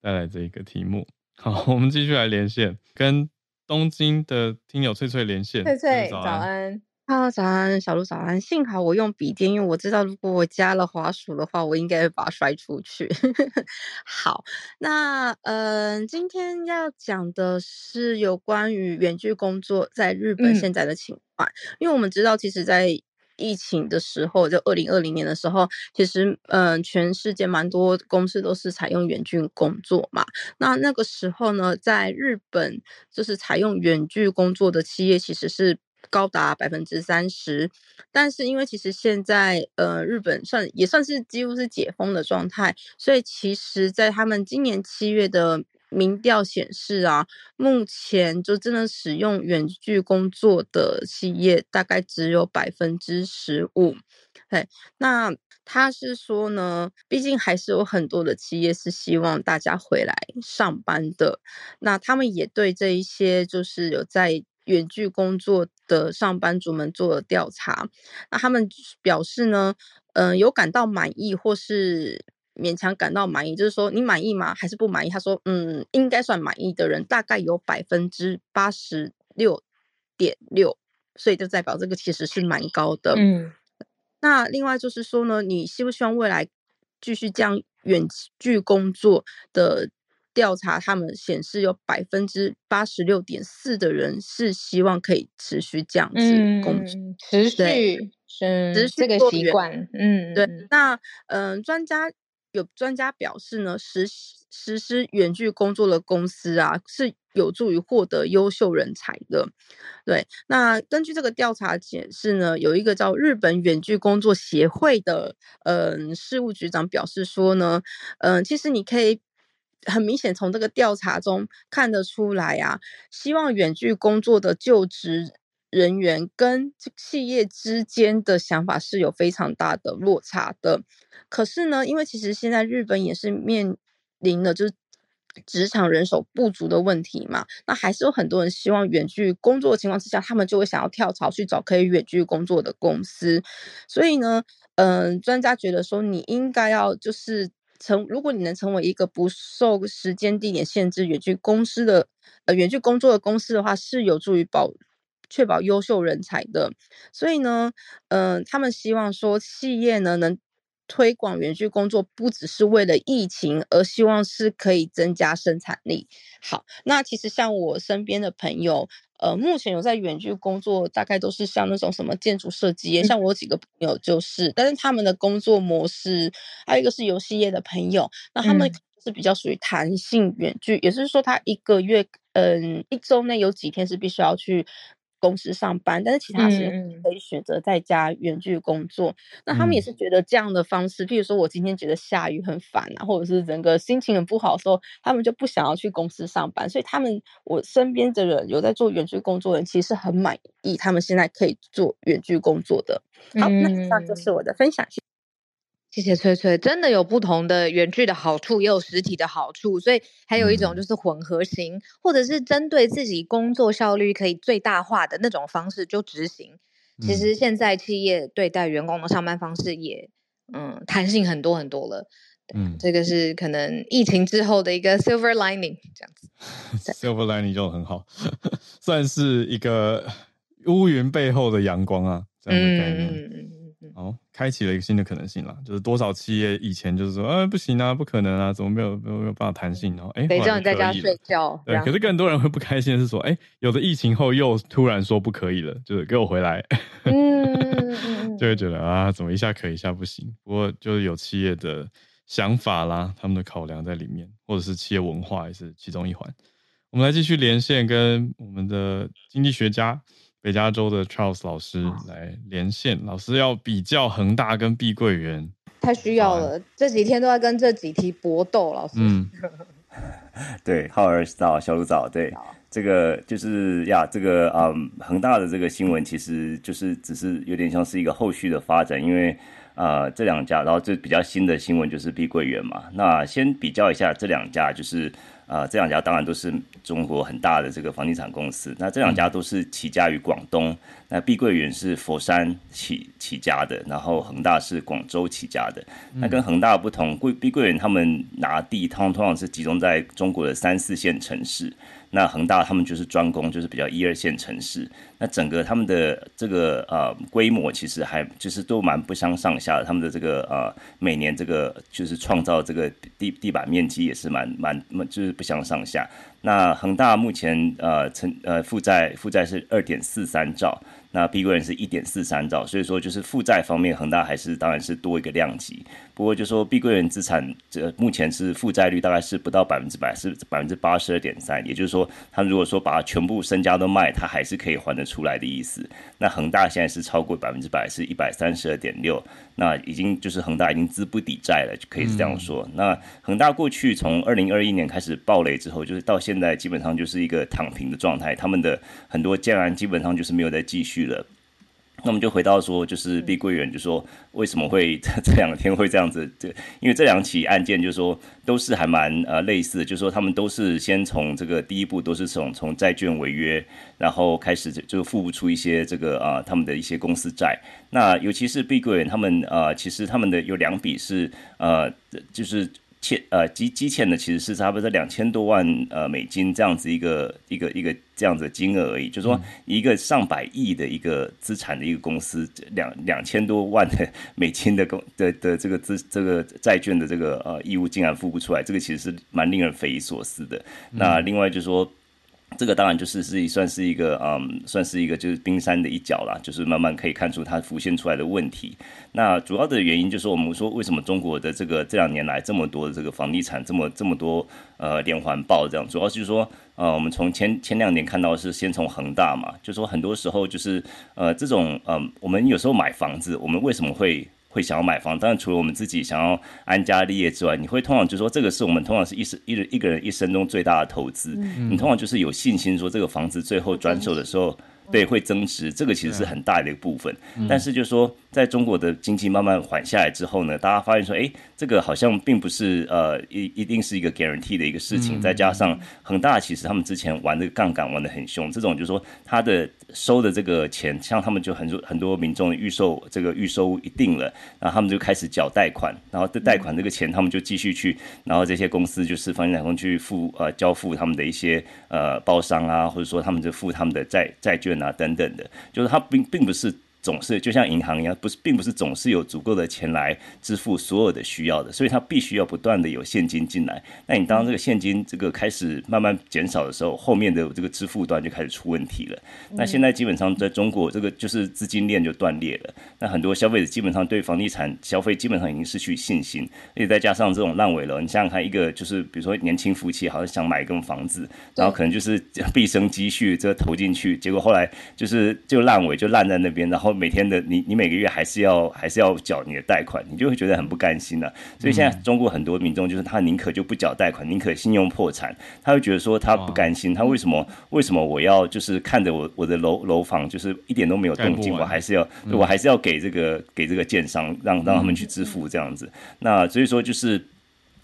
带来这一个题目。好，我们继续来连线，跟东京的听友翠翠连线。翠翠，早安。哈喽，早安，小鹿早安。幸好我用笔电，因为我知道如果我加了滑鼠的话，我应该会把它摔出去。(laughs) 好，那嗯、呃，今天要讲的是有关于远距工作在日本现在的情况，嗯、因为我们知道，其实，在疫情的时候，就二零二零年的时候，其实嗯、呃，全世界蛮多公司都是采用远距工作嘛。那那个时候呢，在日本就是采用远距工作的企业其实是。高达百分之三十，但是因为其实现在呃日本算也算是几乎是解封的状态，所以其实，在他们今年七月的民调显示啊，目前就真的使用远距工作的企业大概只有百分之十五。对，那他是说呢，毕竟还是有很多的企业是希望大家回来上班的，那他们也对这一些就是有在。远距工作的上班族们做了调查，那他们表示呢，嗯、呃，有感到满意或是勉强感到满意，就是说你满意吗？还是不满意？他说，嗯，应该算满意的人大概有百分之八十六点六，所以就代表这个其实是蛮高的。嗯，那另外就是说呢，你希不希望未来继续这样远距工作的？调查他们显示，有百分之八十六点四的人是希望可以持续这样子工作，嗯、持续对持续这个习惯。嗯，对。那嗯、呃，专家有专家表示呢，实实施远距工作的公司啊，是有助于获得优秀人才的。对。那根据这个调查显示呢，有一个叫日本远距工作协会的嗯、呃、事务局长表示说呢，嗯、呃，其实你可以。很明显，从这个调查中看得出来啊，希望远距工作的就职人员跟企业之间的想法是有非常大的落差的。可是呢，因为其实现在日本也是面临了就是职场人手不足的问题嘛，那还是有很多人希望远距工作的情况之下，他们就会想要跳槽去找可以远距工作的公司。所以呢，嗯、呃，专家觉得说，你应该要就是。成，如果你能成为一个不受时间地点限制远距公司的呃远距工作的公司的话，是有助于保确保优秀人才的。所以呢，嗯、呃，他们希望说企业呢能推广远距工作，不只是为了疫情，而希望是可以增加生产力。好，那其实像我身边的朋友。呃，目前有在远距工作，大概都是像那种什么建筑设计业，像我有几个朋友就是，但是他们的工作模式，还有一个是游戏业的朋友，那他们是比较属于弹性远距，也就是说他一个月，嗯，一周内有几天是必须要去。公司上班，但是其他时间可以选择在家远距工作。嗯、那他们也是觉得这样的方式，譬如说我今天觉得下雨很烦啊，或者是整个心情很不好的时候，他们就不想要去公司上班。所以他们，我身边的人有在做远距工作的人，其实很满意他们现在可以做远距工作的。好，嗯、那以上就是我的分享。谢谢翠翠，真的有不同的远距的好处，也有实体的好处，所以还有一种就是混合型，嗯、或者是针对自己工作效率可以最大化的那种方式就执行。嗯、其实现在企业对待员工的上班方式也嗯弹性很多很多了。嗯，这个是可能疫情之后的一个 silver lining 这样子。(laughs) silver lining 就很好，(laughs) 算是一个乌云背后的阳光啊，这样的概念。嗯哦，开启了一个新的可能性啦，就是多少企业以前就是说，啊，不行啊，不可能啊，怎么没有没有没有办法弹性？然后，哎，得叫你在家睡觉。对，可是更多人会不开心的是说，哎，有的疫情后又突然说不可以了，就是给我回来。嗯，(laughs) 就会觉得啊，怎么一下可以，一下不行？不过就是有企业的想法啦，他们的考量在里面，或者是企业文化也是其中一环。我们来继续连线跟我们的经济学家。北加州的 Charles 老师来连线，老师要比较恒大跟碧桂园，太需要了，这几天都在跟这几题搏斗，老师。嗯，(laughs) 对，浩儿早，小鲁早，对，这个就是呀，这个嗯，恒大的这个新闻其实就是只是有点像是一个后续的发展，因为啊、呃，这两家，然后这比较新的新闻就是碧桂园嘛，那先比较一下这两家，就是。啊、呃，这两家当然都是中国很大的这个房地产公司。那这两家都是起家于广东。嗯、那碧桂园是佛山起起家的，然后恒大是广州起家的。嗯、那跟恒大不同，桂碧桂园他们拿地，通通常是集中在中国的三四线城市。那恒大他们就是专攻，就是比较一二线城市。那整个他们的这个呃规模其实还就是都蛮不相上下的。他们的这个呃每年这个就是创造这个地地板面积也是蛮蛮就是不相上下。那恒大目前呃成呃负债负债是二点四三兆。那碧桂园是一点四三兆，所以说就是负债方面，恒大还是当然是多一个量级。不过就说碧桂园资产这目前是负债率大概是不到百分之百，是百分之八十二点三。也就是说，他如果说把全部身家都卖，他还是可以还得出来的意思。那恒大现在是超过百分之百，是一百三十二点六。那已经就是恒大已经资不抵债了，就可以这样说。那恒大过去从二零二一年开始暴雷之后，就是到现在基本上就是一个躺平的状态，他们的很多建安基本上就是没有再继续。了，那我们就回到说，就是碧桂园，就说为什么会 (laughs) 这两天会这样子？这因为这两起案件，就是说都是还蛮呃类似的，就是说他们都是先从这个第一步都是从从债券违约，然后开始就就付不出一些这个啊、呃、他们的一些公司债。那尤其是碧桂园，他们呃其实他们的有两笔是呃就是。欠呃积积欠的其实是差不多两千多万呃美金这样子一个一个一个这样子的金额而已，就是说一个上百亿的一个资产的一个公司，两两千多万的 (laughs) 美金的公的的这个资这个债券的这个呃义务竟然付不出来，这个其实是蛮令人匪夷所思的。那另外就是说。这个当然就是是算是一个嗯，算是一个就是冰山的一角啦，就是慢慢可以看出它浮现出来的问题。那主要的原因就是我们说为什么中国的这个这两年来这么多的这个房地产这么这么多呃连环爆这样，主要就是说呃我们从前前两年看到是先从恒大嘛，就说很多时候就是呃这种嗯、呃、我们有时候买房子，我们为什么会？会想要买房，当然除了我们自己想要安家立业之外，你会通常就说这个是我们通常是一生一一个人一生中最大的投资。嗯、你通常就是有信心说这个房子最后转手的时候。对，会增值，这个其实是很大的一个部分。嗯、但是就是说，在中国的经济慢慢缓下来之后呢，大家发现说，哎，这个好像并不是呃一一定是一个 guarantee 的一个事情。嗯、再加上恒大其实他们之前玩这个杠杆玩的很凶，这种就是说他的收的这个钱，像他们就很多很多民众预售这个预收一定了，然后他们就开始缴贷款，然后这贷款这个钱他们就继续去，然后这些公司就是房地产公司去付呃交付他们的一些呃包商啊，或者说他们就付他们的债债券。啊，等等的，就是它并并不是。总是就像银行一样，不是，并不是总是有足够的钱来支付所有的需要的，所以它必须要不断的有现金进来。那你当这个现金这个开始慢慢减少的时候，后面的这个支付端就开始出问题了。那现在基本上在中国，这个就是资金链就断裂了。那很多消费者基本上对房地产消费基本上已经失去信心，而且再加上这种烂尾楼，你想想看，一个就是比如说年轻夫妻好像想买一栋房子，然后可能就是 (laughs) 毕生积蓄这个投进去，结果后来就是就烂尾就烂在那边，然后。每天的你，你每个月还是要还是要缴你的贷款，你就会觉得很不甘心了、啊。所以现在中国很多民众就是他宁可就不缴贷款，宁可信用破产，他会觉得说他不甘心，他为什么为什么我要就是看着我我的楼楼房就是一点都没有动静，我还是要我还是要给这个给这个建商让让他们去支付这样子。那所以说就是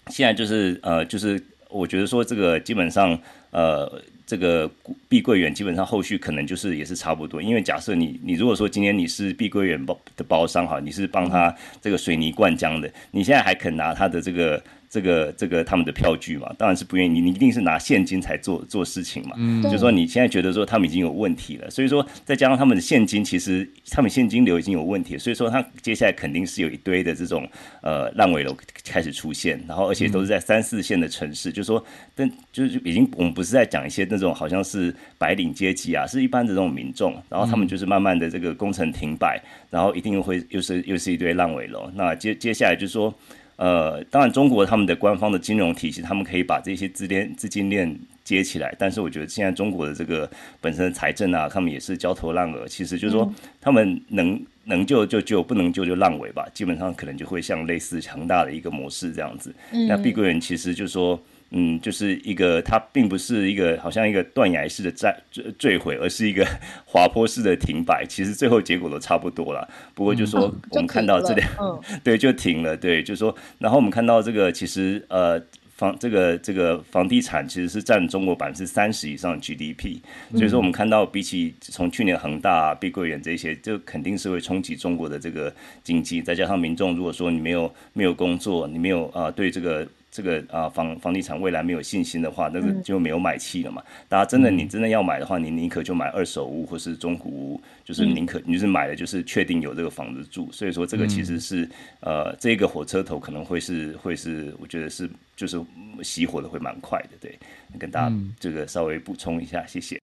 现在就是呃就是我觉得说这个基本上呃。这个碧桂园基本上后续可能就是也是差不多，因为假设你你如果说今天你是碧桂园包的包商哈，你是帮他这个水泥灌浆的，你现在还肯拿他的这个。这个这个他们的票据嘛，当然是不愿意。你你一定是拿现金才做做事情嘛。嗯，就是说你现在觉得说他们已经有问题了，所以说再加上他们的现金，其实他们现金流已经有问题，所以说他接下来肯定是有一堆的这种呃烂尾楼开始出现，然后而且都是在三四线的城市，嗯、就是说，但就是已经我们不是在讲一些那种好像是白领阶级啊，是一般的这种民众，然后他们就是慢慢的这个工程停摆，然后一定会又是又是一堆烂尾楼。那接接下来就是说。呃，当然，中国他们的官方的金融体系，他们可以把这些资链资金链接起来。但是，我觉得现在中国的这个本身的财政啊，他们也是焦头烂额。其实就是说，他们能能救就救，不能救就烂尾吧。基本上可能就会像类似强大的一个模式这样子。那碧桂园其实就是说。嗯，就是一个它并不是一个好像一个断崖式的在坠坠毁，而是一个滑坡式的停摆。其实最后结果都差不多了。不过就说我们看到这里，嗯嗯、(laughs) 对，就停了。对，就说，然后我们看到这个其实呃。房这个这个房地产其实是占中国百分之三十以上的 GDP，所以说我们看到比起从去年恒大、啊、碧桂园这些，就肯定是会冲击中国的这个经济。再加上民众如果说你没有没有工作，你没有啊、呃、对这个。这个啊房房地产未来没有信心的话，那个就没有买气了嘛。嗯、大家真的你真的要买的话，你宁可就买二手屋或是中古屋，就是宁可你就是买的就是确定有这个房子住。所以说这个其实是、嗯、呃这个火车头可能会是会是我觉得是就是熄火的会蛮快的。对，跟大家这个稍微补充一下，谢谢。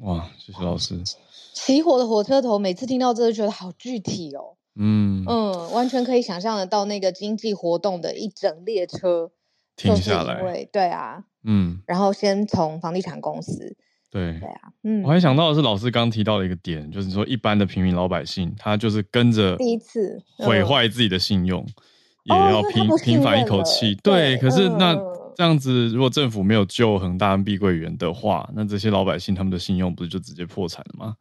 哇，谢谢老师。熄火的火车头，每次听到这个觉得好具体哦。嗯嗯，完全可以想象得到那个经济活动的一整列车。停下来，对对啊，嗯，然后先从房地产公司，对对啊，嗯，我还想到的是老师刚提到的一个点，就是说一般的平民老百姓，他就是跟着第一次毁坏自己的信用，也要平平反一口气，对。可是那这样子，如果政府没有救恒大跟碧桂园的话，那这些老百姓他们的信用不是就直接破产了吗？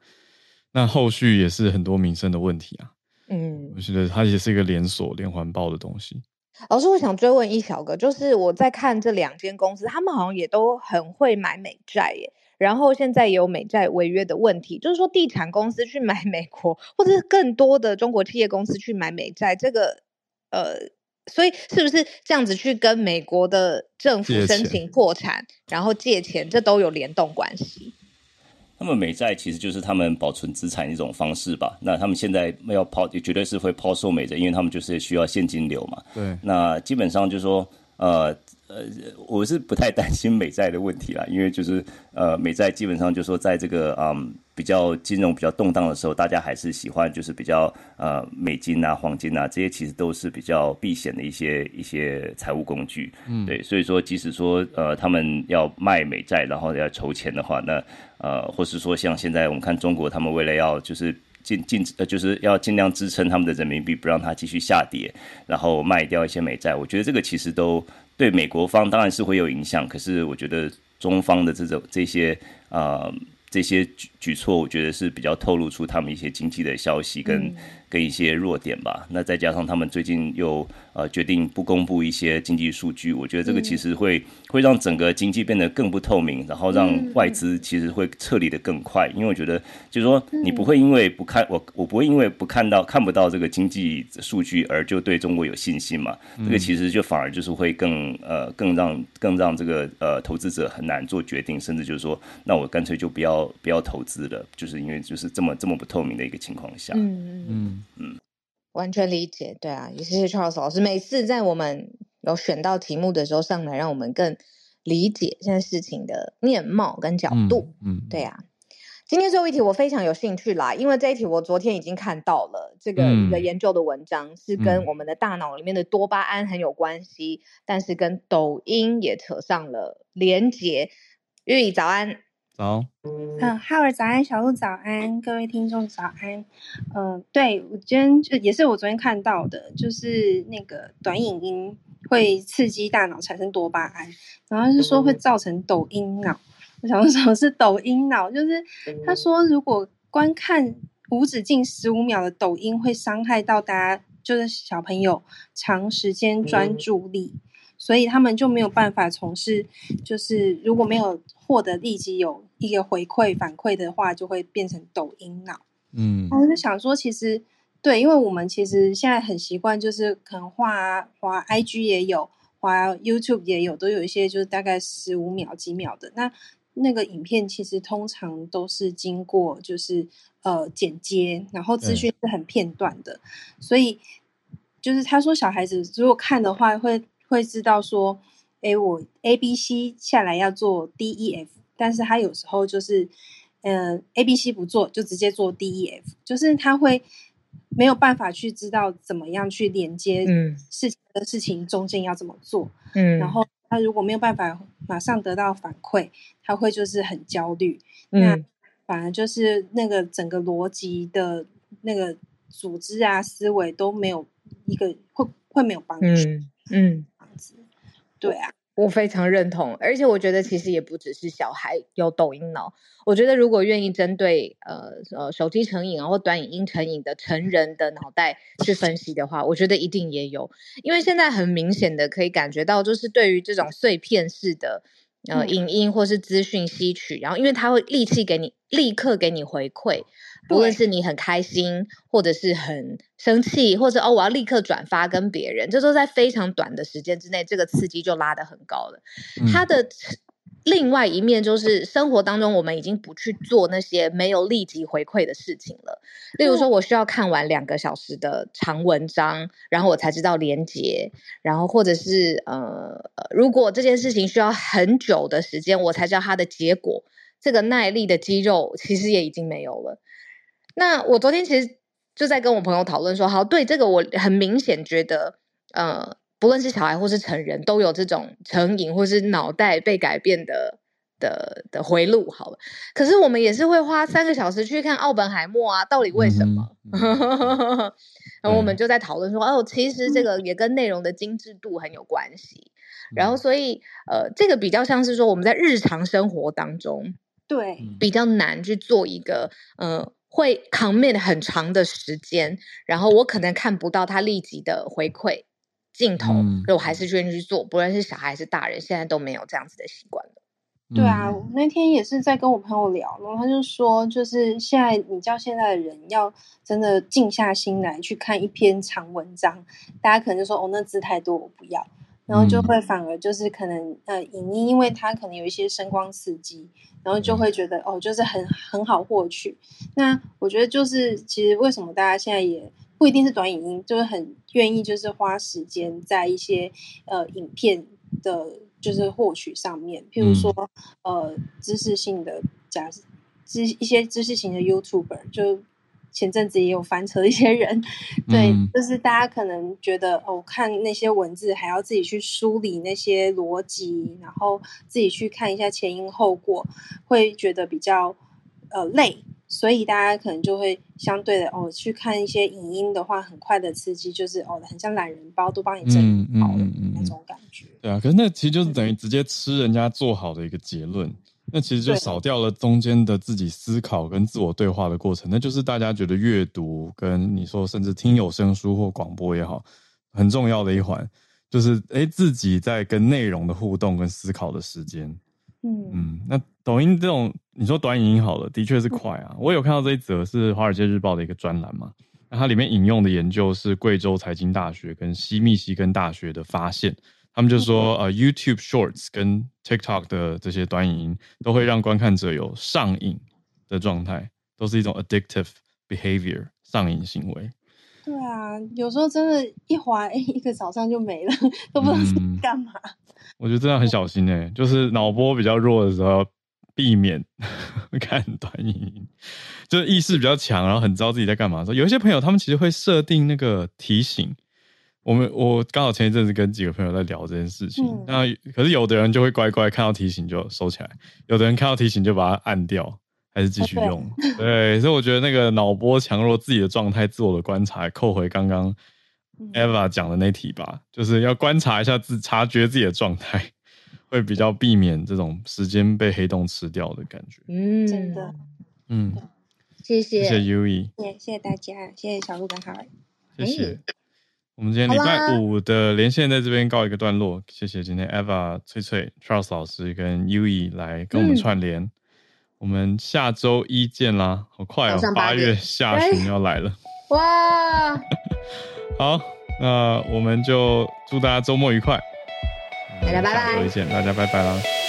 那后续也是很多民生的问题啊。嗯，我觉得它也是一个连锁连环爆的东西。老师，我想追问一小个，就是我在看这两间公司，他们好像也都很会买美债耶。然后现在也有美债违约的问题，就是说地产公司去买 (laughs) 美国，或者是更多的中国企业公司去买美债，这个呃，所以是不是这样子去跟美国的政府申请破产，然后借钱，这都有联动关系？他们美债其实就是他们保存资产一种方式吧。那他们现在要抛，也绝对是会抛售美债，因为他们就是需要现金流嘛。对。那基本上就是说，呃呃，我是不太担心美债的问题啦，因为就是呃，美债基本上就是说，在这个嗯比较金融比较动荡的时候，大家还是喜欢就是比较呃美金啊、黄金啊这些，其实都是比较避险的一些一些财务工具。嗯。对，所以说即使说呃他们要卖美债，然后要筹钱的话，那呃，或是说像现在我们看中国，他们为了要就是尽尽呃，就是要尽量支撑他们的人民币，不让它继续下跌，然后卖掉一些美债。我觉得这个其实都对美国方当然是会有影响，可是我觉得中方的这种这些啊这些举举措，我觉得是比较透露出他们一些经济的消息跟。嗯。跟一些弱点吧，那再加上他们最近又呃决定不公布一些经济数据，我觉得这个其实会、嗯、会让整个经济变得更不透明，然后让外资其实会撤离的更快，嗯、因为我觉得就是说你不会因为不看我我不会因为不看到看不到这个经济数据而就对中国有信心嘛，嗯、这个其实就反而就是会更呃更让更让这个呃投资者很难做决定，甚至就是说那我干脆就不要不要投资了，就是因为就是这么这么不透明的一个情况下，嗯嗯。嗯，完全理解，对啊，也谢谢 Charles 老师，每次在我们有选到题目的时候上来，让我们更理解现在事情的面貌跟角度。嗯，嗯对啊。今天最后一题我非常有兴趣啦，因为这一题我昨天已经看到了这个一个研究的文章，是跟我们的大脑里面的多巴胺很有关系，但是跟抖音也扯上了连结。玉怡早安。早，嗯，浩尔早安，小鹿早安，各位听众早安。嗯、呃，对，我今天就也是我昨天看到的，就是那个短影音会刺激大脑产生多巴胺，然后是说会造成抖音脑。我想说什么是抖音脑？就是他说如果观看无止境十五秒的抖音，会伤害到大家，就是小朋友长时间专注力。所以他们就没有办法从事，就是如果没有获得立即有一个回馈反馈的话，就会变成抖音脑。嗯，我就想说，其实对，因为我们其实现在很习惯，就是可能画画 IG 也有，画 YouTube 也有，都有一些就是大概十五秒几秒的。那那个影片其实通常都是经过就是呃剪接，然后资讯是很片段的，嗯、所以就是他说小孩子如果看的话会。会知道说，诶，我 A B C 下来要做 D E F，但是他有时候就是，嗯、呃、A B C 不做，就直接做 D E F，就是他会没有办法去知道怎么样去连接事情的事情中间要怎么做，嗯，然后他如果没有办法马上得到反馈，他会就是很焦虑，嗯、那反而就是那个整个逻辑的那个组织啊思维都没有一个会会没有帮助，嗯。嗯对啊，我非常认同，而且我觉得其实也不只是小孩有抖音脑，我觉得如果愿意针对呃呃手机成瘾啊或短影音成瘾的成人的脑袋去分析的话，我觉得一定也有，因为现在很明显的可以感觉到，就是对于这种碎片式的呃影音或是资讯吸取，然后因为它会立即给你立刻给你回馈。无论是你很开心，或者是很生气，或者哦，我要立刻转发跟别人，这都在非常短的时间之内，这个刺激就拉得很高了。它的另外一面就是生活当中，我们已经不去做那些没有立即回馈的事情了。例如说，我需要看完两个小时的长文章，然后我才知道连结，然后或者是呃，如果这件事情需要很久的时间，我才知道它的结果，这个耐力的肌肉其实也已经没有了。那我昨天其实就在跟我朋友讨论说，好，对这个我很明显觉得，呃，不论是小孩或是成人，都有这种成瘾或是脑袋被改变的的的回路。好了，可是我们也是会花三个小时去看奥本海默啊，到底为什么？(laughs) 然后我们就在讨论说，哦，其实这个也跟内容的精致度很有关系。然后所以，呃，这个比较像是说我们在日常生活当中，对，比较难去做一个，呃。会 commit 很长的时间，然后我可能看不到他立即的回馈镜头，嗯、我还是愿意去做。不论是小孩还是大人，现在都没有这样子的习惯了。对啊，我那天也是在跟我朋友聊，然后他就说，就是现在你叫现在的人要真的静下心来去看一篇长文章，大家可能就说哦，那字太多，我不要。然后就会反而就是可能呃影音，因为它可能有一些声光刺激，然后就会觉得哦，就是很很好获取。那我觉得就是其实为什么大家现在也不一定是短影音，就是很愿意就是花时间在一些呃影片的，就是获取上面，譬如说呃知识性的假知一些知识型的 YouTuber 就。前阵子也有翻车的一些人，(laughs) 对，嗯、就是大家可能觉得哦，看那些文字还要自己去梳理那些逻辑，然后自己去看一下前因后果，会觉得比较呃累，所以大家可能就会相对的哦，去看一些影音的话，很快的刺激，就是哦，很像懒人包都帮你整理好了那种感觉。对啊，可是那其实就是等于直接吃人家做好的一个结论。那其实就少掉了中间的自己思考跟自我对话的过程，那就是大家觉得阅读跟你说甚至听有声书或广播也好，很重要的一环，就是诶自己在跟内容的互动跟思考的时间。嗯嗯，那抖音这种你说短影音好了，的确是快啊。我有看到这一则是《华尔街日报》的一个专栏嘛，那它里面引用的研究是贵州财经大学跟西密西根大学的发现。他们就说，呃，YouTube Shorts 跟 TikTok 的这些短影音都会让观看者有上瘾的状态，都是一种 addictive behavior 上瘾行为。对啊，有时候真的，一滑，哎，一个早上就没了，都不知道是干嘛。嗯，我觉得这样很小心哎，就是脑波比较弱的时候，避免 (laughs) 看短影音，就是意识比较强，然后很知道自己在干嘛的时候。有一些朋友，他们其实会设定那个提醒。我们我刚好前一阵子跟几个朋友在聊这件事情，嗯、那可是有的人就会乖乖看到提醒就收起来，有的人看到提醒就把它按掉，还是继续用。Okay. 对，所以我觉得那个脑波强弱自己的状态、自我的观察，扣回刚刚 Eva 讲的那题吧，嗯、就是要观察一下自察觉自己的状态，会比较避免这种时间被黑洞吃掉的感觉。嗯，真的。嗯，谢谢，谢谢 Yui，谢谢大家，谢谢小鹿跟哈维，谢谢。我们今天礼拜五的连线在这边告一个段落，谢谢今天 Eva、翠翠、Charles 老师跟 Yui 来跟我们串联，嗯、我们下周一见啦！好快哦，八月下旬要来了，哇！(laughs) 好，那我们就祝大家周末愉快，大家拜拜，下周一见，大家拜拜啦。